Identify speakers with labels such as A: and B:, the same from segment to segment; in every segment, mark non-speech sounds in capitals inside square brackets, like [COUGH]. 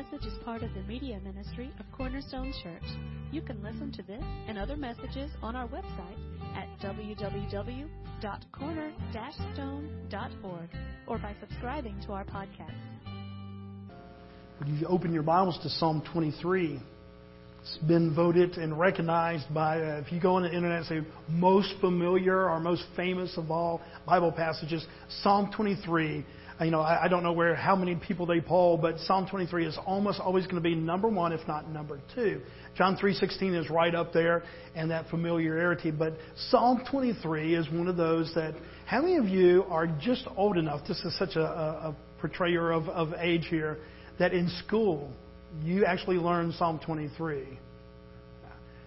A: message is part of the media ministry of Cornerstone Church. You can listen to this and other messages on our website at www.corner-stone.org or by subscribing to our podcast.
B: Would you open your Bibles to Psalm 23? It's been voted and recognized by, uh, if you go on the internet and say most familiar or most famous of all Bible passages, Psalm 23 you know, I, I don't know where how many people they poll, but Psalm 23 is almost always going to be number one, if not number two. John 3:16 is right up there, and that familiarity. But Psalm 23 is one of those that. How many of you are just old enough? This is such a, a, a portrayer of, of age here that in school you actually learned Psalm 23.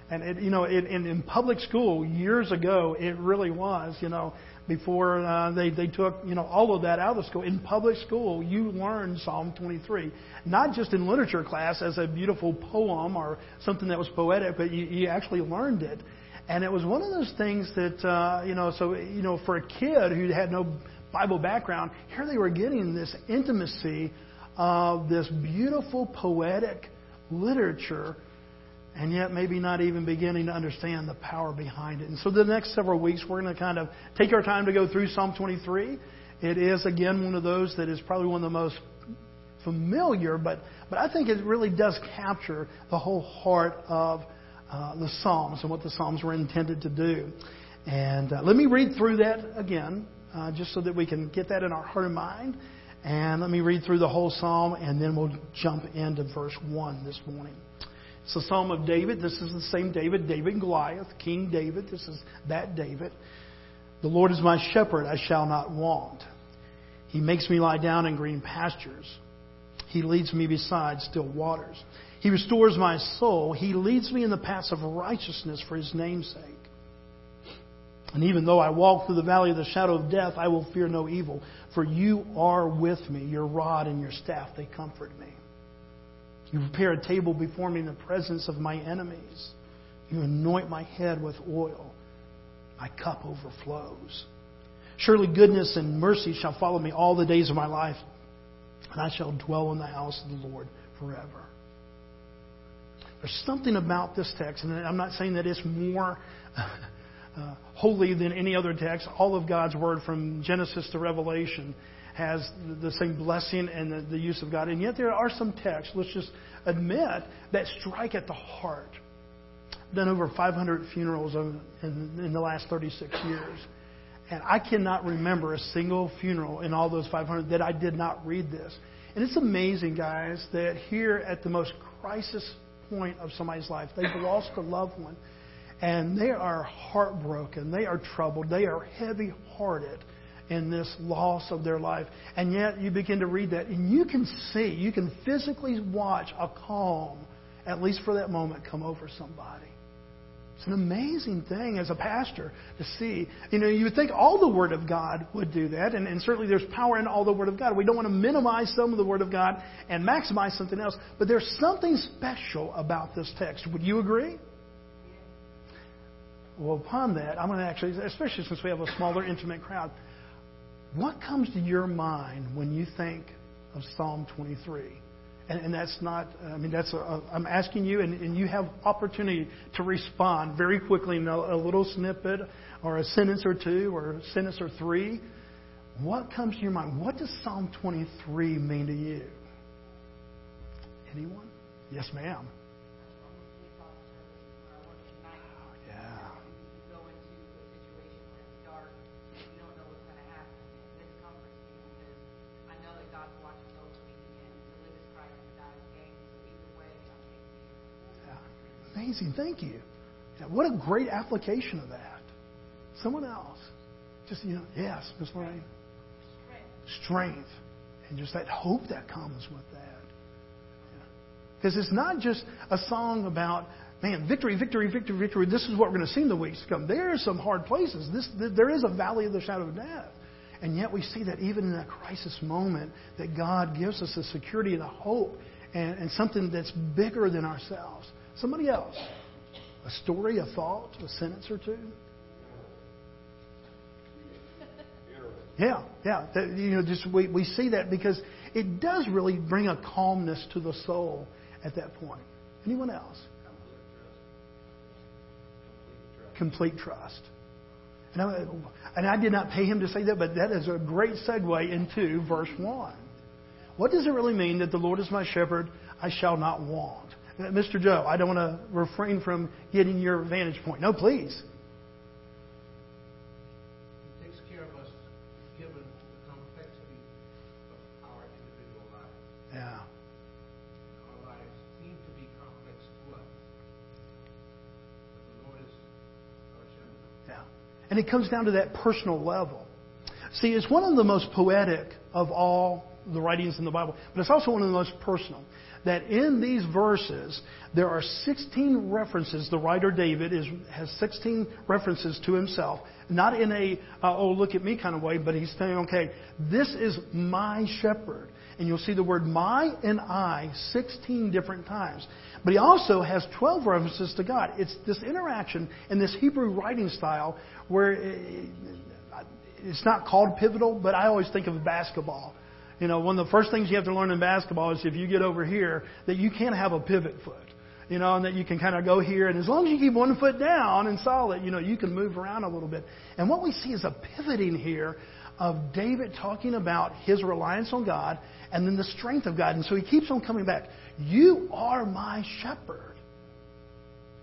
B: And it, you know, it, in, in public school years ago, it really was. You know, before uh, they, they took you know all of that out of school. In public school, you learned Psalm 23, not just in literature class as a beautiful poem or something that was poetic, but you, you actually learned it. And it was one of those things that uh, you know. So you know, for a kid who had no Bible background, here they were getting this intimacy of this beautiful poetic literature and yet maybe not even beginning to understand the power behind it. And so the next several weeks, we're going to kind of take our time to go through Psalm 23. It is, again, one of those that is probably one of the most familiar, but, but I think it really does capture the whole heart of uh, the Psalms and what the Psalms were intended to do. And uh, let me read through that again, uh, just so that we can get that in our heart and mind. And let me read through the whole Psalm, and then we'll jump into verse 1 this morning. It's the Psalm of David. This is the same David, David and Goliath, King David. This is that David. The Lord is my shepherd, I shall not want. He makes me lie down in green pastures. He leads me beside still waters. He restores my soul. He leads me in the paths of righteousness for his name's sake. And even though I walk through the valley of the shadow of death, I will fear no evil, for you are with me. Your rod and your staff, they comfort me. You prepare a table before me in the presence of my enemies. You anoint my head with oil. My cup overflows. Surely goodness and mercy shall follow me all the days of my life, and I shall dwell in the house of the Lord forever. There's something about this text, and I'm not saying that it's more [LAUGHS] uh, holy than any other text. All of God's Word from Genesis to Revelation has the same blessing and the, the use of God. And yet there are some texts, let's just admit, that strike at the heart. Done over 500 funerals in, in the last 36 years. And I cannot remember a single funeral in all those 500 that I did not read this. And it's amazing, guys, that here at the most crisis point of somebody's life, they've lost a loved one, and they are heartbroken, they are troubled, they are heavy hearted in this loss of their life. And yet you begin to read that, and you can see, you can physically watch a calm, at least for that moment, come over somebody. It's an amazing thing as a pastor to see. You know, you would think all the Word of God would do that, and, and certainly there's power in all the Word of God. We don't want to minimize some of the Word of God and maximize something else, but there's something special about this text. Would you agree? Well, upon that, I'm going to actually, especially since we have a smaller, intimate crowd, what comes to your mind when you think of Psalm 23? And, and that's not, I mean, that's, a, I'm asking you, and, and you have opportunity to respond very quickly in a, a little snippet or a sentence or two or a sentence or three. What comes to your mind? What does Psalm 23 mean to you? Anyone? Yes, ma'am. Amazing. Thank you. What a great application of that. Someone else. Just, you know, yes, Miss Lorraine. Strength. And just that hope that comes with that. Because yeah. it's not just a song about, man, victory, victory, victory, victory. This is what we're going to sing the weeks to come. There are some hard places. This, there is a valley of the shadow of death. And yet we see that even in that crisis moment, that God gives us a security and a hope and, and something that's bigger than ourselves. Somebody else. A story, a thought, a sentence or two. Yeah, yeah. You know, just we, we see that because it does really bring a calmness to the soul at that point. Anyone else? Complete trust. And I, and I did not pay him to say that, but that is a great segue into verse 1. What does it really mean that the Lord is my shepherd, I shall not want? Mr. Joe, I don't want to refrain from getting your vantage point. No, please.
C: He takes care of us given the complexity of our individual lives.
B: Yeah.
C: Our lives seem to be complex to us. The Lord is our shepherd.
B: Yeah. And it comes down to that personal level. See, it's one of the most poetic of all the writings in the Bible, but it's also one of the most personal. That in these verses, there are 16 references. The writer David is, has 16 references to himself, not in a, uh, oh, look at me kind of way, but he's saying, okay, this is my shepherd. And you'll see the word my and I 16 different times. But he also has 12 references to God. It's this interaction in this Hebrew writing style where it's not called pivotal, but I always think of basketball you know, one of the first things you have to learn in basketball is if you get over here, that you can't have a pivot foot. You know, and that you can kind of go here, and as long as you keep one foot down and solid, you know, you can move around a little bit. And what we see is a pivoting here of David talking about his reliance on God and then the strength of God. And so he keeps on coming back. You are my shepherd.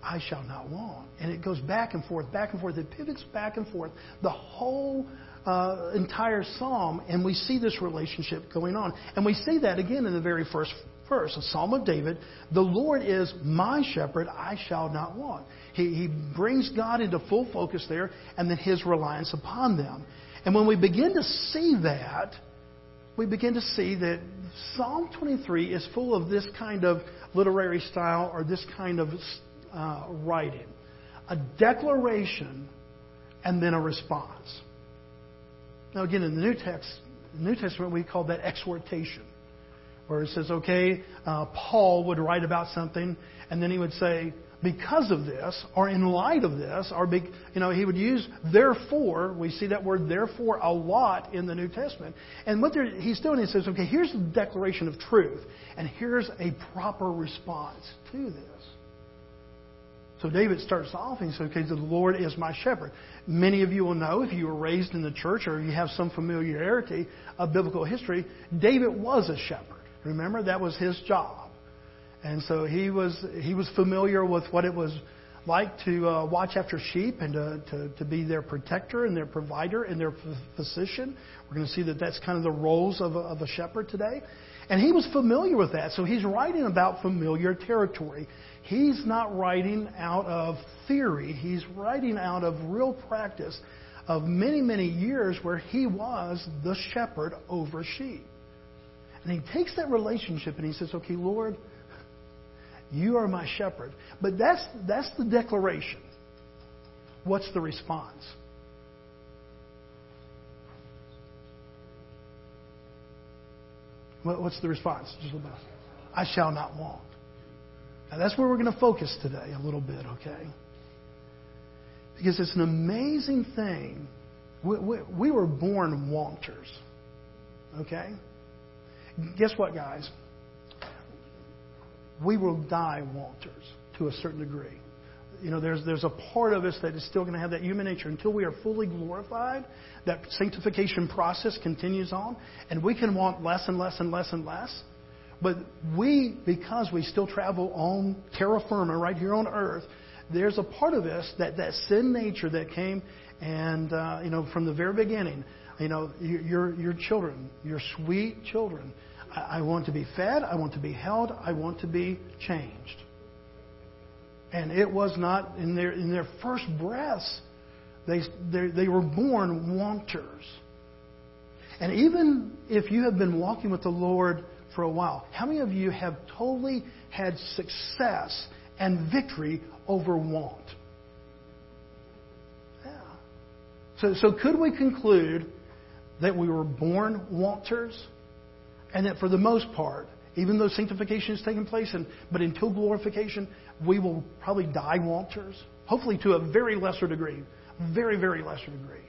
B: I shall not want. And it goes back and forth, back and forth. It pivots back and forth. The whole uh, entire psalm, and we see this relationship going on. And we see that again in the very first verse, a psalm of David. The Lord is my shepherd, I shall not want. He, he brings God into full focus there, and then his reliance upon them. And when we begin to see that, we begin to see that Psalm 23 is full of this kind of literary style or this kind of uh, writing a declaration and then a response. Now, again, in the New Text, New Testament, we call that exhortation, where it says, okay, uh, Paul would write about something, and then he would say, because of this, or in light of this, or big, you know, he would use therefore. We see that word therefore a lot in the New Testament. And what he's doing, is he says, okay, here's the declaration of truth, and here's a proper response to this. So David starts off and he says, okay, the Lord is my shepherd. Many of you will know if you were raised in the church or you have some familiarity of biblical history, David was a shepherd. Remember, that was his job. And so he was, he was familiar with what it was like to uh, watch after sheep and to, to, to, be their protector and their provider and their physician. We're going to see that that's kind of the roles of a, of a shepherd today. And he was familiar with that. So he's writing about familiar territory. He's not writing out of theory, he's writing out of real practice of many, many years where he was the shepherd over sheep. And he takes that relationship and he says, Okay, Lord, you are my shepherd. But that's, that's the declaration. What's the response? What's the response? I shall not want. Now that's where we're going to focus today a little bit, okay? Because it's an amazing thing. We, we, we were born wanters, okay? Guess what, guys? We will die wanters to a certain degree. You know, there's, there's a part of us that is still going to have that human nature until we are fully glorified. That sanctification process continues on, and we can want less and less and less and less. But we, because we still travel on terra firma right here on earth, there's a part of us that that sin nature that came and uh, you know from the very beginning. You know, your your children, your sweet children. I, I want to be fed. I want to be held. I want to be changed. And it was not in their in their first breaths. They, they, they were born wanters. And even if you have been walking with the Lord for a while. How many of you have totally had success and victory over want? Yeah. So, so could we conclude that we were born wanters? And that for the most part, even though sanctification is taking place, and, but until glorification, we will probably die wanters. Hopefully to a very lesser degree. Very, very lesser degree.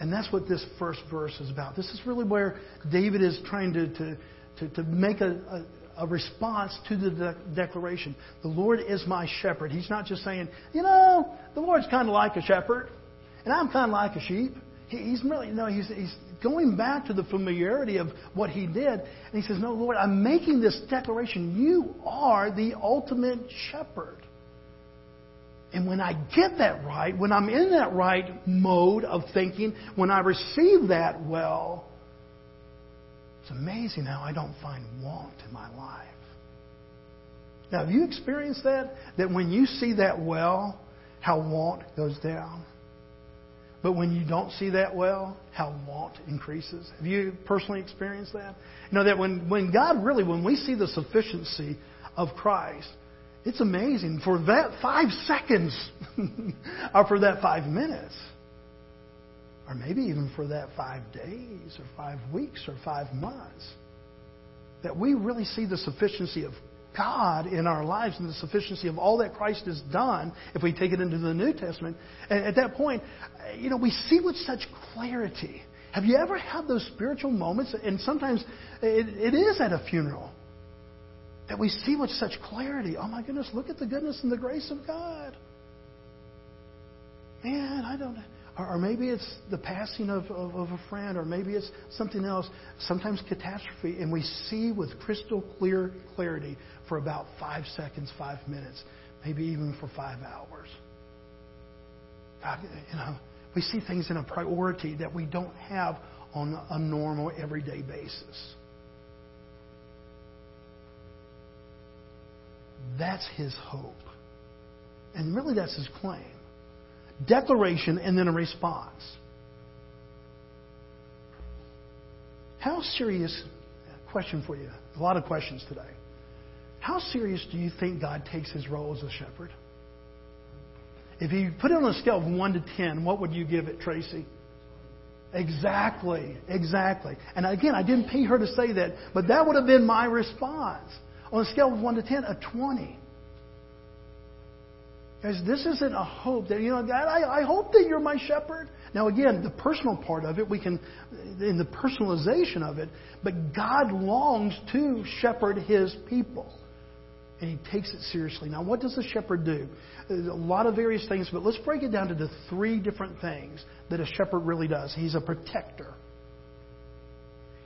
B: And that's what this first verse is about. This is really where David is trying to, to to, to make a, a, a response to the de- declaration. The Lord is my shepherd. He's not just saying, you know, the Lord's kind of like a shepherd, and I'm kind of like a sheep. He, he's really, no, he's, he's going back to the familiarity of what he did. And he says, no, Lord, I'm making this declaration. You are the ultimate shepherd. And when I get that right, when I'm in that right mode of thinking, when I receive that well, it's amazing how I don't find want in my life. Now, have you experienced that? That when you see that well, how want goes down? But when you don't see that well, how want increases. Have you personally experienced that? You know that when, when God really, when we see the sufficiency of Christ, it's amazing for that five seconds, [LAUGHS] or for that five minutes, or maybe even for that five days, or five weeks, or five months, that we really see the sufficiency of God in our lives and the sufficiency of all that Christ has done, if we take it into the New Testament, at that point, you know, we see with such clarity. Have you ever had those spiritual moments? And sometimes it, it is at a funeral that we see with such clarity. Oh my goodness, look at the goodness and the grace of God. Man, I don't. Or, maybe it's the passing of, of, of, a friend, or maybe it's something else, sometimes catastrophe, and we see with crystal clear clarity for about five seconds, five minutes, maybe even for five hours. You know, we see things in a priority that we don't have on a normal, everyday basis. That's his hope. And really, that's his claim declaration and then a response. How serious, question for you, a lot of questions today. How serious do you think God takes his role as a shepherd? If you put it on a scale of 1 to 10, what would you give it, Tracy? Exactly, exactly. And again, I didn't pay her to say that, but that would have been my response. On a scale of 1 to 10, a 20. Guys, this isn't a hope that, you know, God, I, I hope that you're my shepherd. Now, again, the personal part of it, we can, in the personalization of it, but God longs to shepherd his people. And he takes it seriously. Now, what does a shepherd do? There's a lot of various things, but let's break it down to the three different things that a shepherd really does. He's a protector,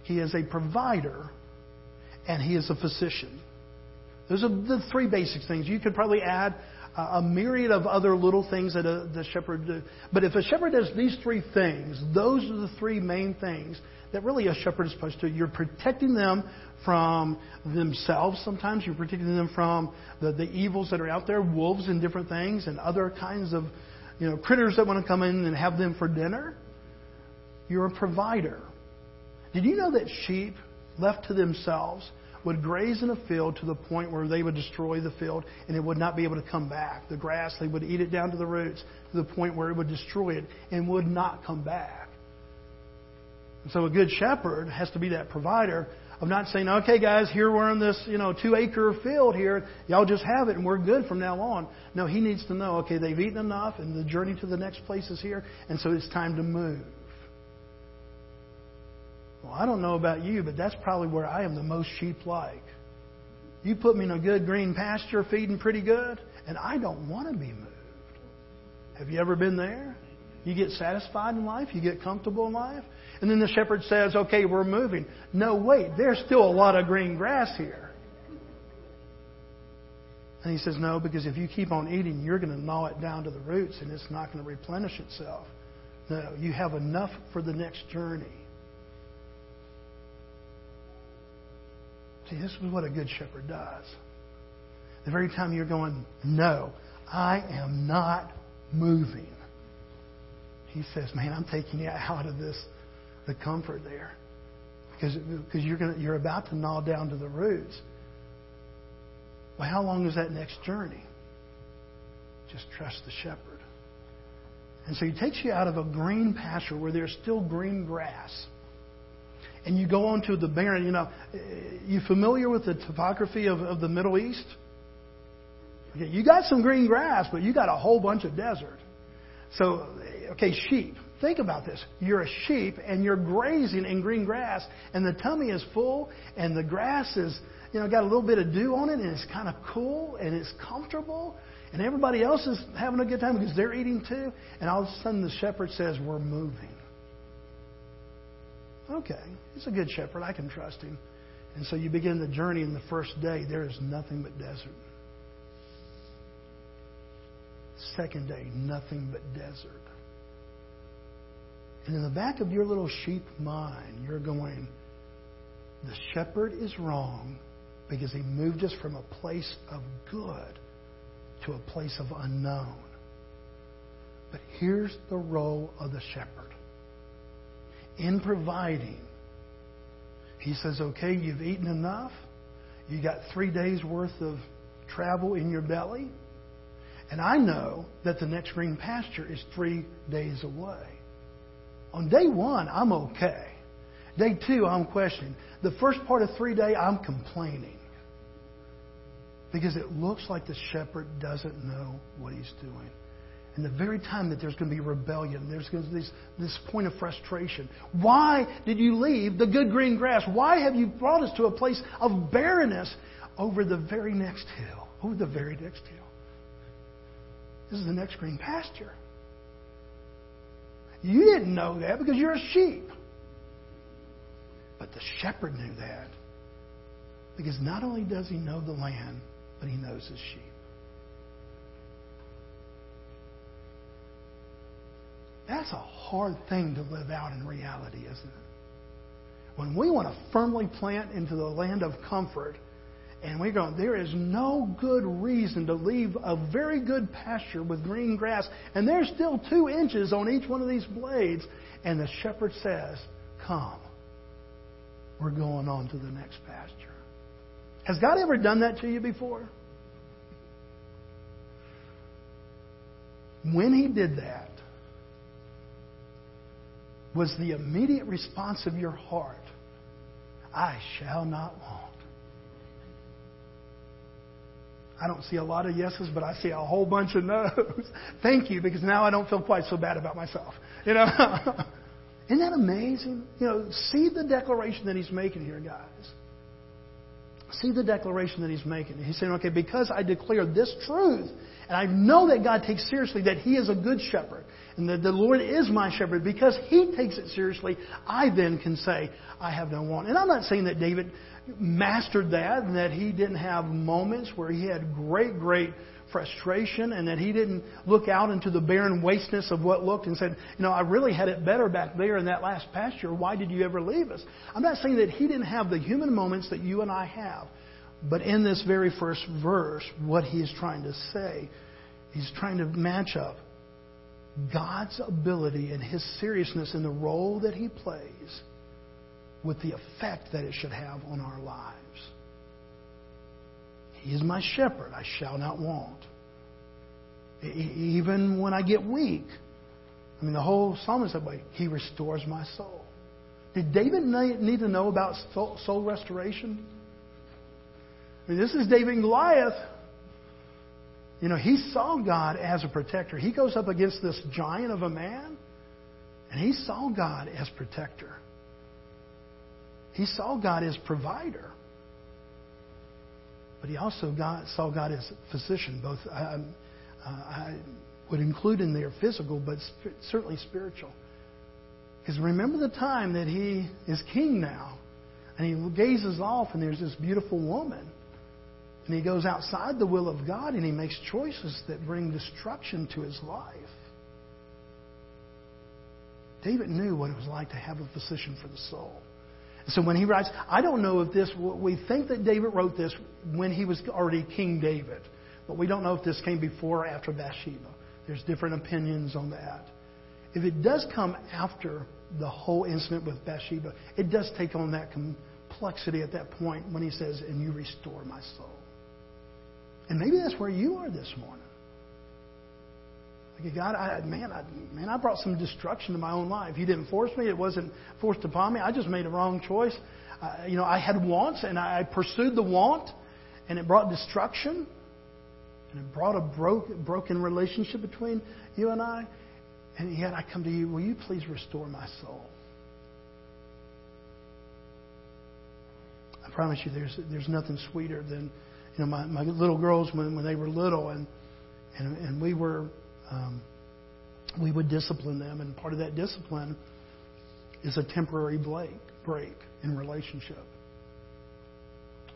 B: he is a provider, and he is a physician. Those are the three basic things. You could probably add a myriad of other little things that a, the shepherd do. But if a shepherd does these three things, those are the three main things that really a shepherd is supposed to. You're protecting them from themselves sometimes. You're protecting them from the, the evils that are out there, wolves and different things, and other kinds of you know, critters that want to come in and have them for dinner. You're a provider. Did you know that sheep, left to themselves, would graze in a field to the point where they would destroy the field and it would not be able to come back. The grass, they would eat it down to the roots to the point where it would destroy it and would not come back. And so a good shepherd has to be that provider of not saying, okay, guys, here we're in this, you know, two acre field here. Y'all just have it and we're good from now on. No, he needs to know, okay, they've eaten enough and the journey to the next place is here. And so it's time to move. Well, I don't know about you, but that's probably where I am the most sheep like. You put me in a good green pasture feeding pretty good, and I don't want to be moved. Have you ever been there? You get satisfied in life, you get comfortable in life, and then the shepherd says, Okay, we're moving. No, wait, there's still a lot of green grass here. And he says, No, because if you keep on eating, you're going to gnaw it down to the roots and it's not going to replenish itself. No, you have enough for the next journey. See, this is what a good shepherd does. The very time you're going, no, I am not moving. He says, man, I'm taking you out of this, the comfort there. Because, because you're, gonna, you're about to gnaw down to the roots. Well, how long is that next journey? Just trust the shepherd. And so he takes you out of a green pasture where there's still green grass and you go on to the barren, you know, you familiar with the topography of, of the Middle East? You got some green grass, but you got a whole bunch of desert. So, okay, sheep. Think about this. You're a sheep and you're grazing in green grass, and the tummy is full, and the grass is, you know, got a little bit of dew on it, and it's kind of cool and it's comfortable, and everybody else is having a good time because they're eating too. And all of a sudden, the shepherd says, "We're moving." Okay, he's a good shepherd. I can trust him. And so you begin the journey, and the first day there is nothing but desert. Second day, nothing but desert. And in the back of your little sheep mind, you're going, the shepherd is wrong because he moved us from a place of good to a place of unknown. But here's the role of the shepherd in providing. He says, okay, you've eaten enough. You got three days worth of travel in your belly. And I know that the next green pasture is three days away. On day one, I'm okay. Day two, I'm questioning. The first part of three day, I'm complaining. Because it looks like the shepherd doesn't know what he's doing. And the very time that there's going to be rebellion, there's going to be this, this point of frustration. Why did you leave the good green grass? Why have you brought us to a place of barrenness over the very next hill? Over the very next hill. This is the next green pasture. You didn't know that because you're a sheep. But the shepherd knew that. Because not only does he know the land, but he knows his sheep. That's a hard thing to live out in reality, isn't it? When we want to firmly plant into the land of comfort, and we're going, there is no good reason to leave a very good pasture with green grass, and there's still two inches on each one of these blades, and the shepherd says, Come. We're going on to the next pasture. Has God ever done that to you before? When He did that, was the immediate response of your heart, I shall not want. I don't see a lot of yeses, but I see a whole bunch of no's. [LAUGHS] Thank you, because now I don't feel quite so bad about myself. You know? [LAUGHS] Isn't that amazing? You know, see the declaration that he's making here, guys. See the declaration that he's making. He's saying, okay, because I declare this truth, and I know that God takes seriously that he is a good shepherd, and that the Lord is my shepherd, because he takes it seriously, I then can say, I have no want. And I'm not saying that David mastered that and that he didn't have moments where he had great, great frustration and that he didn't look out into the barren wasteness of what looked and said, you know, I really had it better back there in that last pasture. Why did you ever leave us? I'm not saying that he didn't have the human moments that you and I have. But in this very first verse, what he's trying to say, he's trying to match up God's ability and his seriousness in the role that he plays with the effect that it should have on our lives. He is my shepherd, I shall not want. Even when I get weak. I mean, the whole psalm is that way. He restores my soul. Did David need to know about soul restoration? I mean, this is David and Goliath. You know, he saw God as a protector. He goes up against this giant of a man, and he saw God as protector. He saw God as provider. But he also got, saw God as physician. Both uh, I would include in there physical, but certainly spiritual. Because remember the time that he is king now, and he gazes off, and there's this beautiful woman. And he goes outside the will of God and he makes choices that bring destruction to his life. David knew what it was like to have a physician for the soul. So when he writes, I don't know if this, we think that David wrote this when he was already King David, but we don't know if this came before or after Bathsheba. There's different opinions on that. If it does come after the whole incident with Bathsheba, it does take on that complexity at that point when he says, And you restore my soul. And maybe that's where you are this morning. Like, God, I, man, I, man, I brought some destruction to my own life. You didn't force me. It wasn't forced upon me. I just made a wrong choice. Uh, you know, I had wants, and I pursued the want, and it brought destruction, and it brought a broke, broken relationship between you and I. And yet I come to you, will you please restore my soul? I promise you, there's, there's nothing sweeter than, you know, my, my little girls when, when they were little and, and, and we were, um, we would discipline them. And part of that discipline is a temporary break, break in relationship.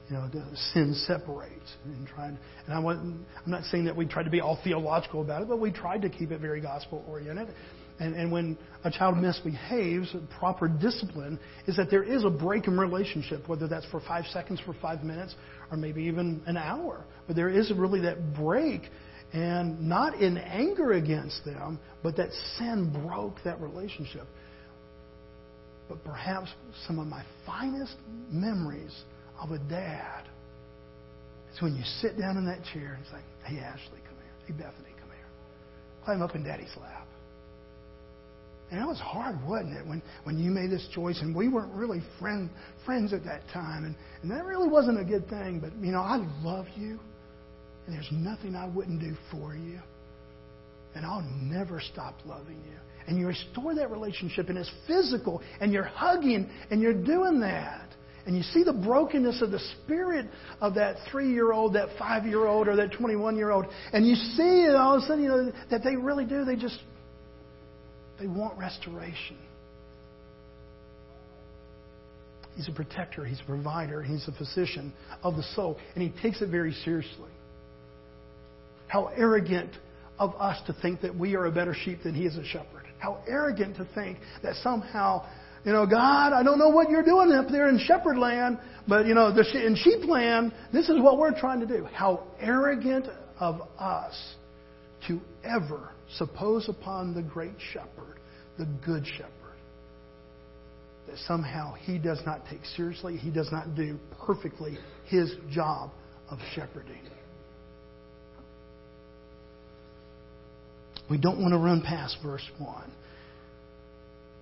B: You know, sin separates and trying. And I wasn't, I'm not saying that we tried to be all theological about it, but we tried to keep it very gospel oriented. And, and when a child misbehaves, proper discipline is that there is a break in relationship, whether that's for five seconds, for five minutes, or maybe even an hour. But there is really that break, and not in anger against them, but that sin broke that relationship. But perhaps some of my finest memories of a dad is when you sit down in that chair and say, Hey, Ashley, come here. Hey, Bethany, come here. Climb up in daddy's lap. And it was hard, wasn't it, when, when you made this choice and we weren't really friend, friends at that time. And, and that really wasn't a good thing. But, you know, I love you. And there's nothing I wouldn't do for you. And I'll never stop loving you. And you restore that relationship, and it's physical, and you're hugging, and you're doing that. And you see the brokenness of the spirit of that three year old, that five year old, or that 21 year old. And you see all of a sudden, you know, that they really do. They just, they want restoration. He's a protector, he's a provider, he's a physician of the soul, and he takes it very seriously. How arrogant of us to think that we are a better sheep than he is a shepherd. How arrogant to think that somehow, you know, God, I don't know what you're doing up there in shepherd land, but, you know, in sheep land, this is what we're trying to do. How arrogant of us to ever suppose upon the great shepherd, the good shepherd, that somehow he does not take seriously, he does not do perfectly his job of shepherding. We don't want to run past verse 1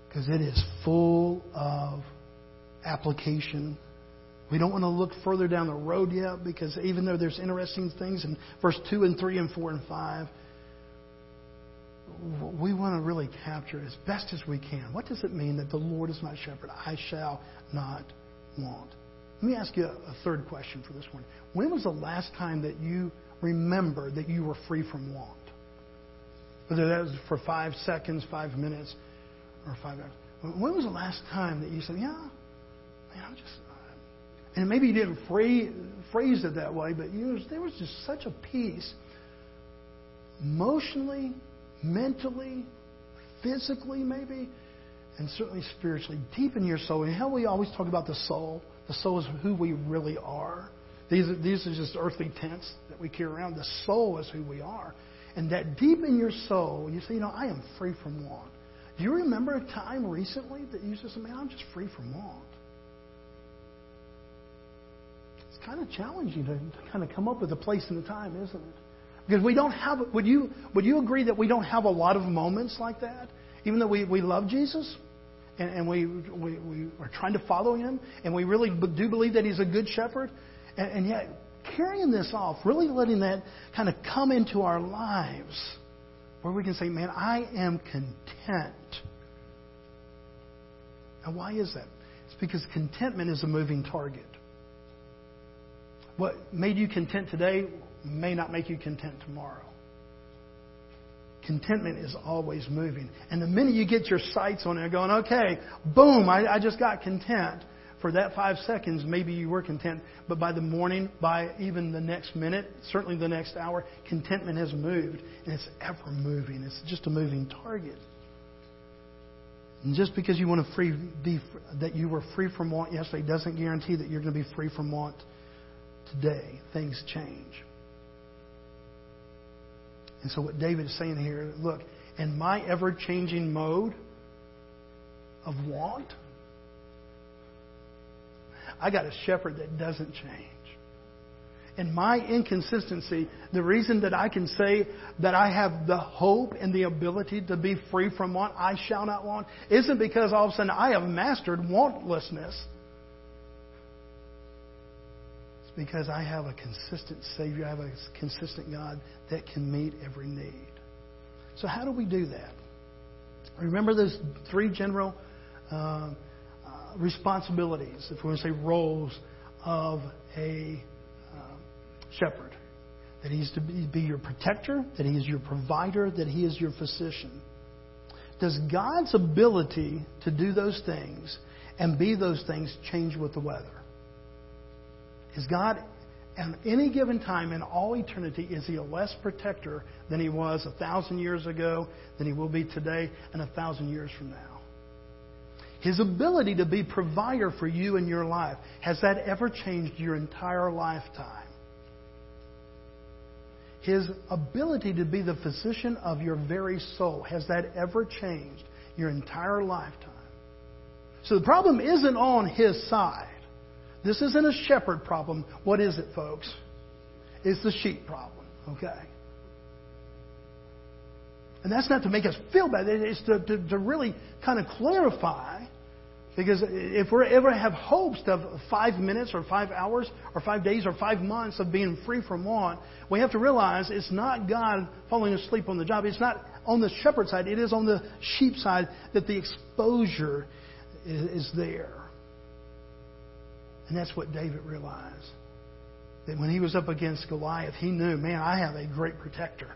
B: because it is full of application. We don't want to look further down the road yet because even though there's interesting things in verse 2 and 3 and 4 and 5, we want to really capture as best as we can. What does it mean that the Lord is my shepherd? I shall not want. Let me ask you a third question for this one. When was the last time that you remember that you were free from want? Whether that was for five seconds, five minutes, or five hours. When was the last time that you said, "Yeah, man, I'm just," and maybe you didn't phrase, phrase it that way, but you, there was just such a peace, emotionally, mentally, physically, maybe, and certainly spiritually, deep in your soul. And how we always talk about the soul. The soul is who we really are. These are, these are just earthly tents that we carry around. The soul is who we are. And that deep in your soul, you say, you know, I am free from want. Do you remember a time recently that you said, man, I'm just free from want? It's kind of challenging to, to kind of come up with a place and a time, isn't it? Because we don't have, would you, would you agree that we don't have a lot of moments like that? Even though we, we love Jesus and, and we, we, we are trying to follow him and we really do believe that he's a good shepherd, and, and yet carrying this off, really letting that kind of come into our lives where we can say, man, I am content. Now, why is that? It's because contentment is a moving target. What made you content today may not make you content tomorrow. Contentment is always moving. And the minute you get your sights on it, going, okay, boom, I, I just got content, for that five seconds, maybe you were content, but by the morning, by even the next minute, certainly the next hour, contentment has moved, and it's ever moving. It's just a moving target. And just because you want to free, be, that you were free from want yesterday doesn't guarantee that you're going to be free from want today. Things change. And so, what David is saying here look, in my ever changing mode of want, I got a shepherd that doesn't change. In my inconsistency, the reason that I can say that I have the hope and the ability to be free from want, I shall not want, isn't because all of a sudden I have mastered wantlessness. It's because I have a consistent Savior, I have a consistent God that can meet every need. So, how do we do that? Remember those three general uh, responsibilities, if we want to say roles, of a uh, shepherd. That he's to be your protector, that he is your provider, that he is your physician. Does God's ability to do those things and be those things change with the weather? Is God, at any given time in all eternity, is He a less protector than He was a thousand years ago, than He will be today, and a thousand years from now? His ability to be provider for you in your life, has that ever changed your entire lifetime? His ability to be the physician of your very soul, has that ever changed your entire lifetime? So the problem isn't on His side. This isn't a shepherd problem. What is it, folks? It's the sheep problem, okay? And that's not to make us feel bad. It's to, to, to really kind of clarify. Because if we ever have hopes of five minutes or five hours or five days or five months of being free from want, we have to realize it's not God falling asleep on the job. It's not on the shepherd side. It is on the sheep side that the exposure is, is there. And that's what David realized. That when he was up against Goliath, he knew, man, I have a great protector.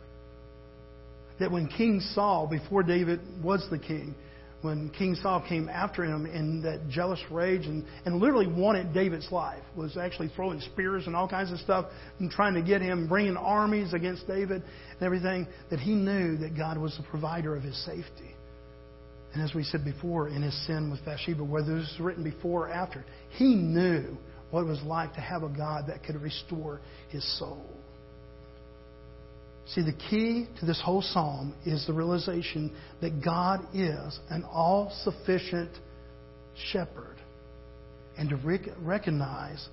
B: That when King Saul, before David was the king, when King Saul came after him in that jealous rage and, and literally wanted David's life, was actually throwing spears and all kinds of stuff and trying to get him, bringing armies against David and everything, that he knew that God was the provider of his safety. And as we said before, in his sin with Bathsheba, whether this was written before or after, he knew what it was like to have a God that could restore his soul. See, the key to this whole psalm is the realization that God is an all sufficient shepherd and to rec- recognize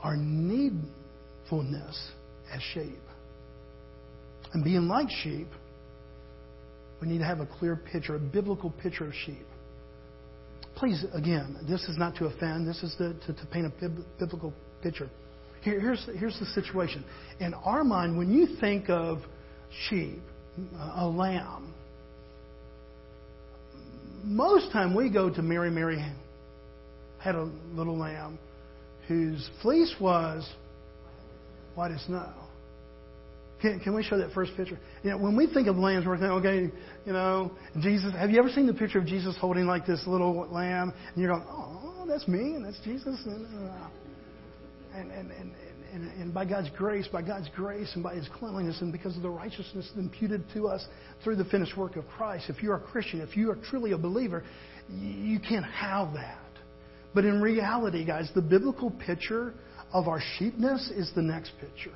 B: our needfulness as sheep. And being like sheep, we need to have a clear picture, a biblical picture of sheep. Please, again, this is not to offend, this is to, to, to paint a biblical picture. Here, here's, here's the situation. In our mind, when you think of sheep, a lamb, most time we go to Mary, Mary had a little lamb whose fleece was white as snow. Can, can we show that first picture? You know, when we think of lambs, we're thinking, okay, you know, Jesus. Have you ever seen the picture of Jesus holding like this little lamb? And you're going, oh, that's me, and that's Jesus. And, uh, and, and, and, and, and by God's grace, by God's grace, and by His cleanliness, and because of the righteousness imputed to us through the finished work of Christ, if you're a Christian, if you are truly a believer, you can't have that. But in reality, guys, the biblical picture of our sheepness is the next picture.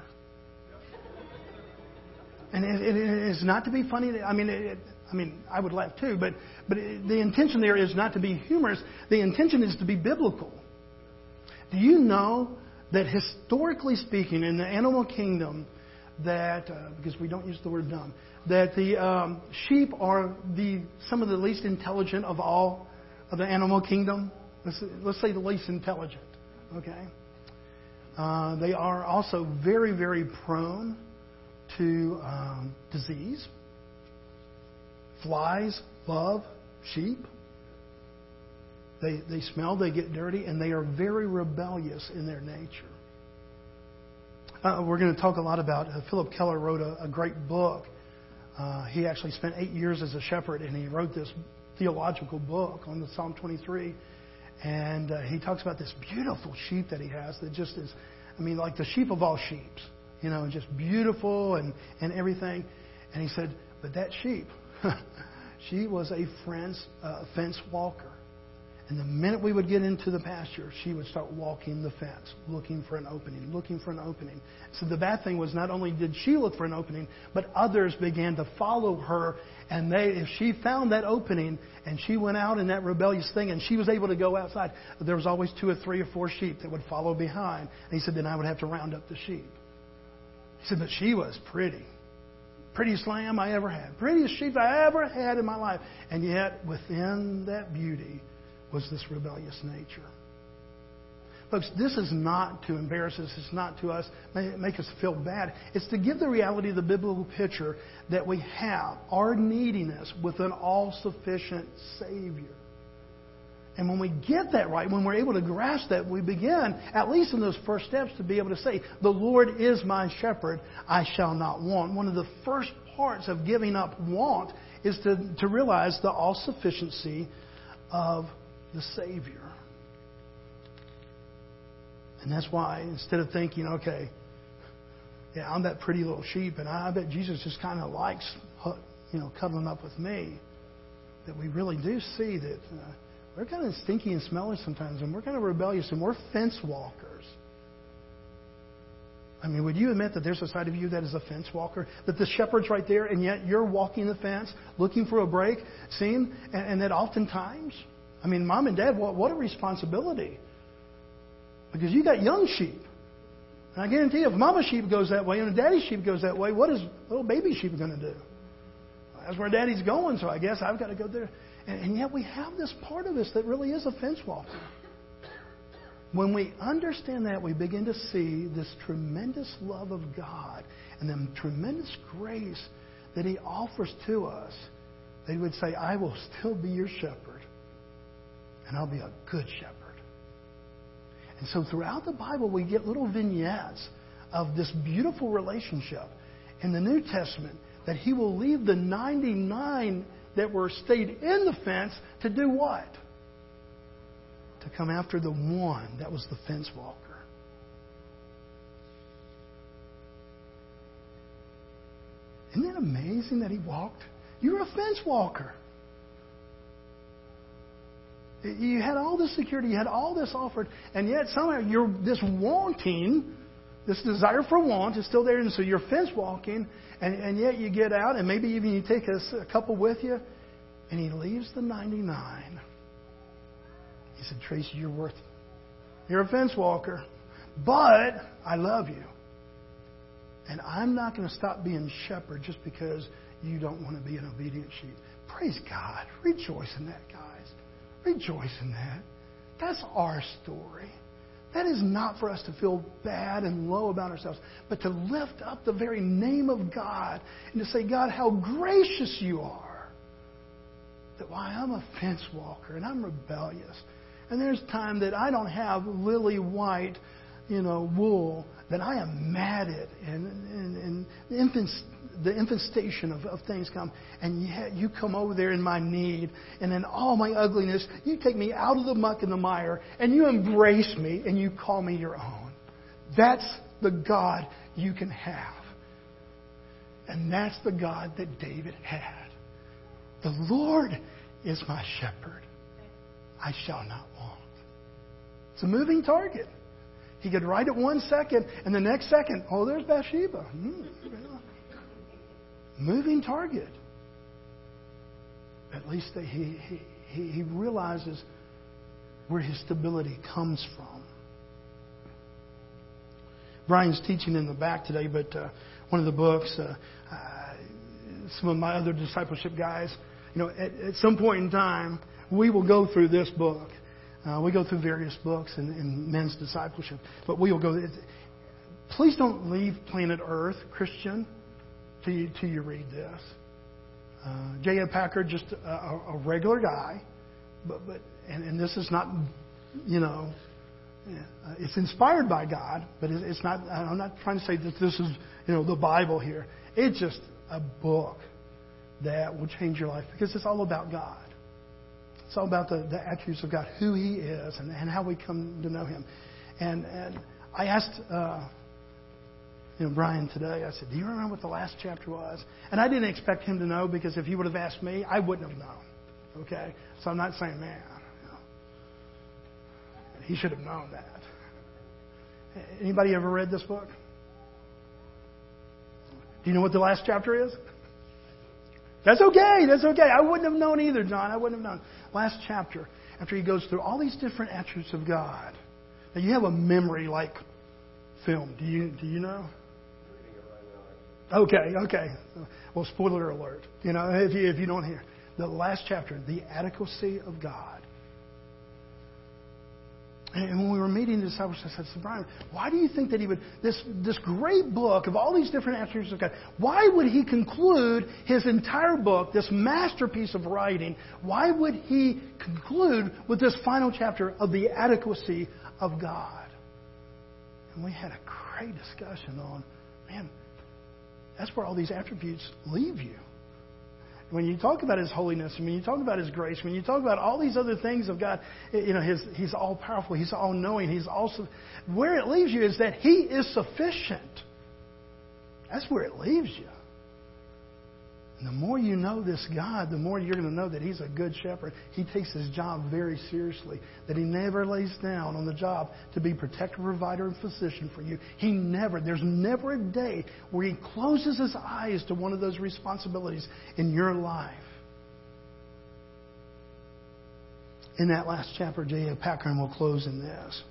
B: And it, it is not to be funny. I mean, it, I mean, I would laugh too, but but the intention there is not to be humorous. The intention is to be biblical. Do you know that historically speaking, in the animal kingdom, that uh, because we don't use the word dumb, that the um, sheep are the some of the least intelligent of all of the animal kingdom. Let's, let's say the least intelligent. Okay. Uh, they are also very, very prone to um, disease. Flies love sheep. They, they smell, they get dirty, and they are very rebellious in their nature. Uh, we're going to talk a lot about uh, Phillip Keller wrote a, a great book. Uh, he actually spent eight years as a shepherd, and he wrote this theological book on the Psalm 23. And uh, he talks about this beautiful sheep that he has that just is, I mean, like the sheep of all sheep you know, just beautiful and, and everything. And he said, but that sheep, [LAUGHS] she was a fence, uh, fence walker. And the minute we would get into the pasture, she would start walking the fence, looking for an opening, looking for an opening. So the bad thing was not only did she look for an opening, but others began to follow her. And they, if she found that opening and she went out in that rebellious thing and she was able to go outside, there was always two or three or four sheep that would follow behind. And he said, then I would have to round up the sheep. Said, but she was pretty. Prettiest lamb I ever had. Prettiest sheep I ever had in my life. And yet, within that beauty was this rebellious nature. Folks, this is not to embarrass us. It's not to us make us feel bad. It's to give the reality of the biblical picture that we have our neediness with an all-sufficient Savior. And when we get that right, when we're able to grasp that, we begin, at least in those first steps, to be able to say, The Lord is my shepherd, I shall not want. One of the first parts of giving up want is to, to realize the all sufficiency of the Savior. And that's why instead of thinking, okay, yeah, I'm that pretty little sheep, and I bet Jesus just kind of likes, you know, cuddling up with me, that we really do see that uh, we're kind of stinky and smelly sometimes, and we're kind of rebellious, and we're fence walkers. I mean, would you admit that there's a side of you that is a fence walker? That the shepherd's right there, and yet you're walking the fence, looking for a break, seeing, and, and that oftentimes, I mean, mom and dad, what, what a responsibility. Because you got young sheep. And I guarantee you, if mama sheep goes that way and daddy sheep goes that way, what is little baby sheep going to do? That's where daddy's going, so I guess I've got to go there. And, and yet we have this part of us that really is a fence walker. When we understand that, we begin to see this tremendous love of God and the tremendous grace that He offers to us. They would say, I will still be your shepherd, and I'll be a good shepherd. And so throughout the Bible, we get little vignettes of this beautiful relationship. In the New Testament, that he will leave the 99 that were stayed in the fence to do what? To come after the one that was the fence walker. Isn't that amazing that he walked? You're a fence walker. You had all this security, you had all this offered, and yet somehow you're this wanting, this desire for want is still there, and so you're fence walking, and, and yet you get out, and maybe even you take a, a couple with you, and he leaves the 99. He said, Tracy, you're worth it. You're a fence walker, but I love you. And I'm not going to stop being shepherd just because you don't want to be an obedient sheep. Praise God. Rejoice in that, guys. Rejoice in that. That's our story. That is not for us to feel bad and low about ourselves, but to lift up the very name of God and to say, God, how gracious you are. That why I'm a fence walker and I'm rebellious. And there's time that I don't have lily white, you know, wool, that I am matted and, and, and infants the infestation of, of things come, and yet you come over there in my need, and in all my ugliness, you take me out of the muck and the mire, and you embrace me, and you call me your own. That's the God you can have. And that's the God that David had. The Lord is my shepherd. I shall not want. It's a moving target. He could write it one second, and the next second, oh, there's Bathsheba. Hmm moving target. At least he, he, he realizes where his stability comes from. Brian's teaching in the back today, but uh, one of the books, uh, uh, some of my other discipleship guys, you know, at, at, some point in time, we will go through this book. Uh, we go through various books in, in men's discipleship, but we will go. Please don't leave planet Earth, Christian, till you, read this. Uh, J.I. Packer, just a, a, regular guy, but, but and, and this is not, you know, uh, it's inspired by God, but it's not. I'm not trying to say that this is, you know, the Bible here. It's just a book that will change your life because it's all about God. It's all about the, the attributes of God, who He is, and, and how we come to know Him. And and I asked uh, you know, Brian today. I said, Do you remember what the last chapter was? And I didn't expect him to know because if he would have asked me, I wouldn't have known. Okay? So I'm not saying, man, you know, he should have known that. Anybody ever read this book? Do you know what the last chapter is? That's okay. That's okay. I wouldn't have known either, John. I wouldn't have known. Last chapter, after he goes through all these different attributes of God. Now you have a memory like film. Do you do you know? Okay, okay. Well, spoiler alert. You know, if you, if you don't hear. The last chapter, the adequacy of God. And when we were meeting the disciples, I said, so Brian, why do you think that he would, this, this great book of all these different attributes of God, why would he conclude his entire book, this masterpiece of writing, why would he conclude with this final chapter of the adequacy of God? And we had a great discussion on, man, that's where all these attributes leave you. When you talk about His holiness, when you talk about His grace, when you talk about all these other things of God, you know, his, He's all powerful, He's all knowing, He's also. Where it leaves you is that He is sufficient. That's where it leaves you. The more you know this God, the more you're going to know that He's a good shepherd. He takes His job very seriously, that He never lays down on the job to be protector, provider, and physician for you. He never, there's never a day where He closes His eyes to one of those responsibilities in your life. In that last chapter, J.A. Packer, and we'll close in this.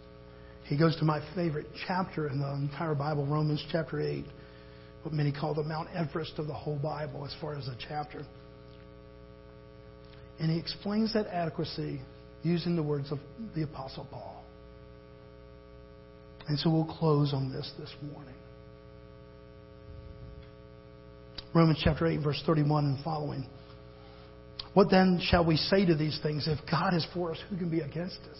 B: He goes to my favorite chapter in the entire Bible, Romans chapter 8 what many call the Mount Everest of the whole Bible as far as a chapter. And he explains that adequacy using the words of the Apostle Paul. And so we'll close on this this morning. Romans chapter 8, verse 31 and following. What then shall we say to these things? If God is for us, who can be against us?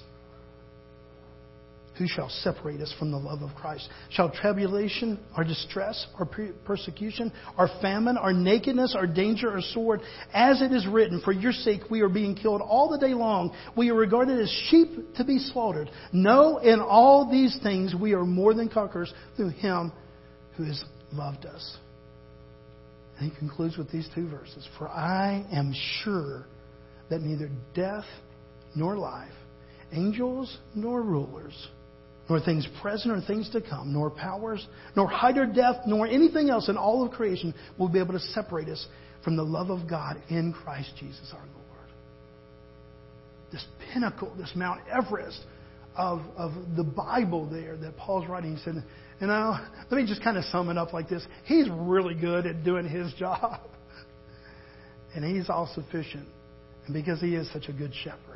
B: Who shall separate us from the love of Christ? Shall tribulation, or distress, or persecution, or famine, or nakedness, or danger, or sword? As it is written, For your sake we are being killed all the day long. We are regarded as sheep to be slaughtered. No, in all these things we are more than conquerors through him who has loved us. And he concludes with these two verses For I am sure that neither death nor life, angels nor rulers, nor things present or things to come, nor powers, nor height or depth, nor anything else in all of creation will be able to separate us from the love of God in Christ Jesus our Lord. This pinnacle, this Mount Everest of, of the Bible there that Paul's writing, he said, you know, let me just kind of sum it up like this. He's really good at doing his job. [LAUGHS] And he's all sufficient. And because he is such a good shepherd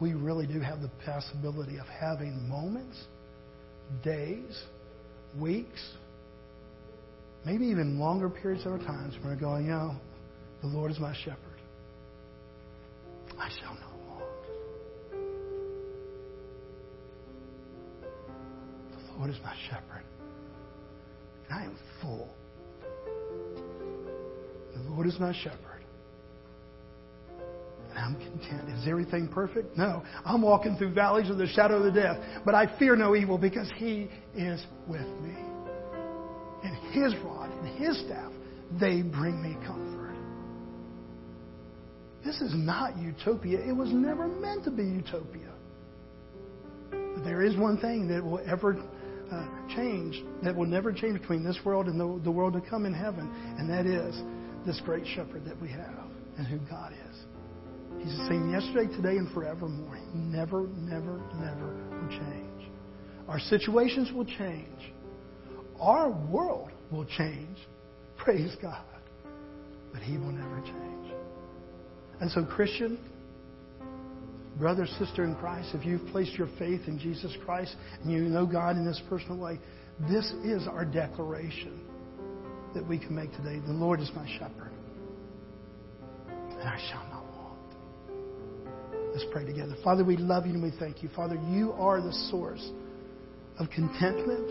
B: we really do have the possibility of having moments, days, weeks, maybe even longer periods of times where we're going, you know, the Lord is my shepherd. I shall not want. The Lord is my shepherd. And I am full. The Lord is my shepherd. I'm content. Is everything perfect? No. I'm walking through valleys of the shadow of the death, but I fear no evil because He is with me. And His rod and His staff, they bring me comfort. This is not utopia. It was never meant to be utopia. But there is one thing that will ever uh, change, that will never change between this world and the, the world to come in heaven, and that is this great shepherd that we have and who God is. He's the same yesterday, today, and forevermore. He never, never, never will change. Our situations will change. Our world will change. Praise God. But He will never change. And so, Christian, brother, sister in Christ, if you've placed your faith in Jesus Christ and you know God in this personal way, this is our declaration that we can make today. The Lord is my shepherd, and I shall. Let's pray together. Father, we love you and we thank you. Father, you are the source of contentment.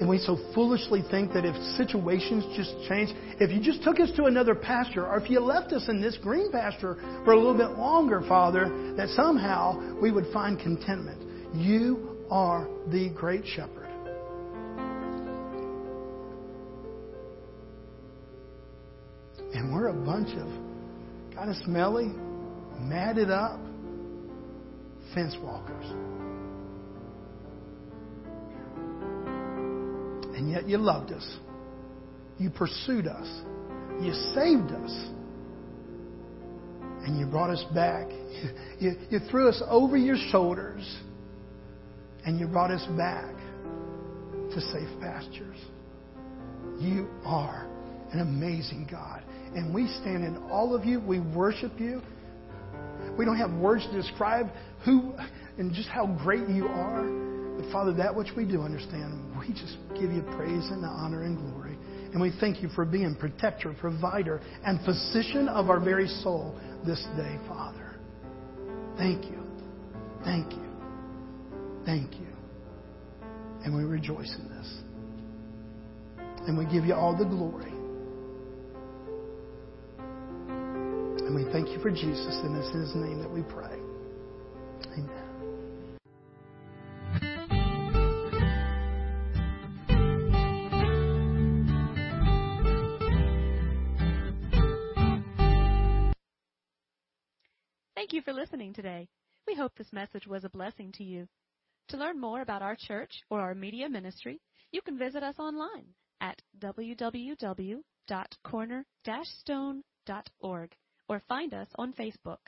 B: And we so foolishly think that if situations just change, if you just took us to another pasture, or if you left us in this green pasture for a little bit longer, Father, that somehow we would find contentment. You are the great shepherd. And we're a bunch of kind of smelly, matted up fence walkers. And yet you loved us. You pursued us. You saved us. And you brought us back. You, [LAUGHS] you, you threw us over your shoulders. And you brought us back to safe pastures. You are an amazing God. And we stand in all of you. We worship you. We don't have words to describe who and just how great you are. But Father, that which we do understand, we just give you praise and honor and glory. And we thank you for being protector, provider, and physician of our very soul this day, Father. Thank you. Thank you. Thank you. And we rejoice in this. And we give you all the glory. And we thank you for Jesus, and it's in his name that we pray. Amen.
A: Thank you for listening today. We hope this message was a blessing to you. To learn more about our church or our media ministry, you can visit us online at www.corner-stone.org or find us on Facebook.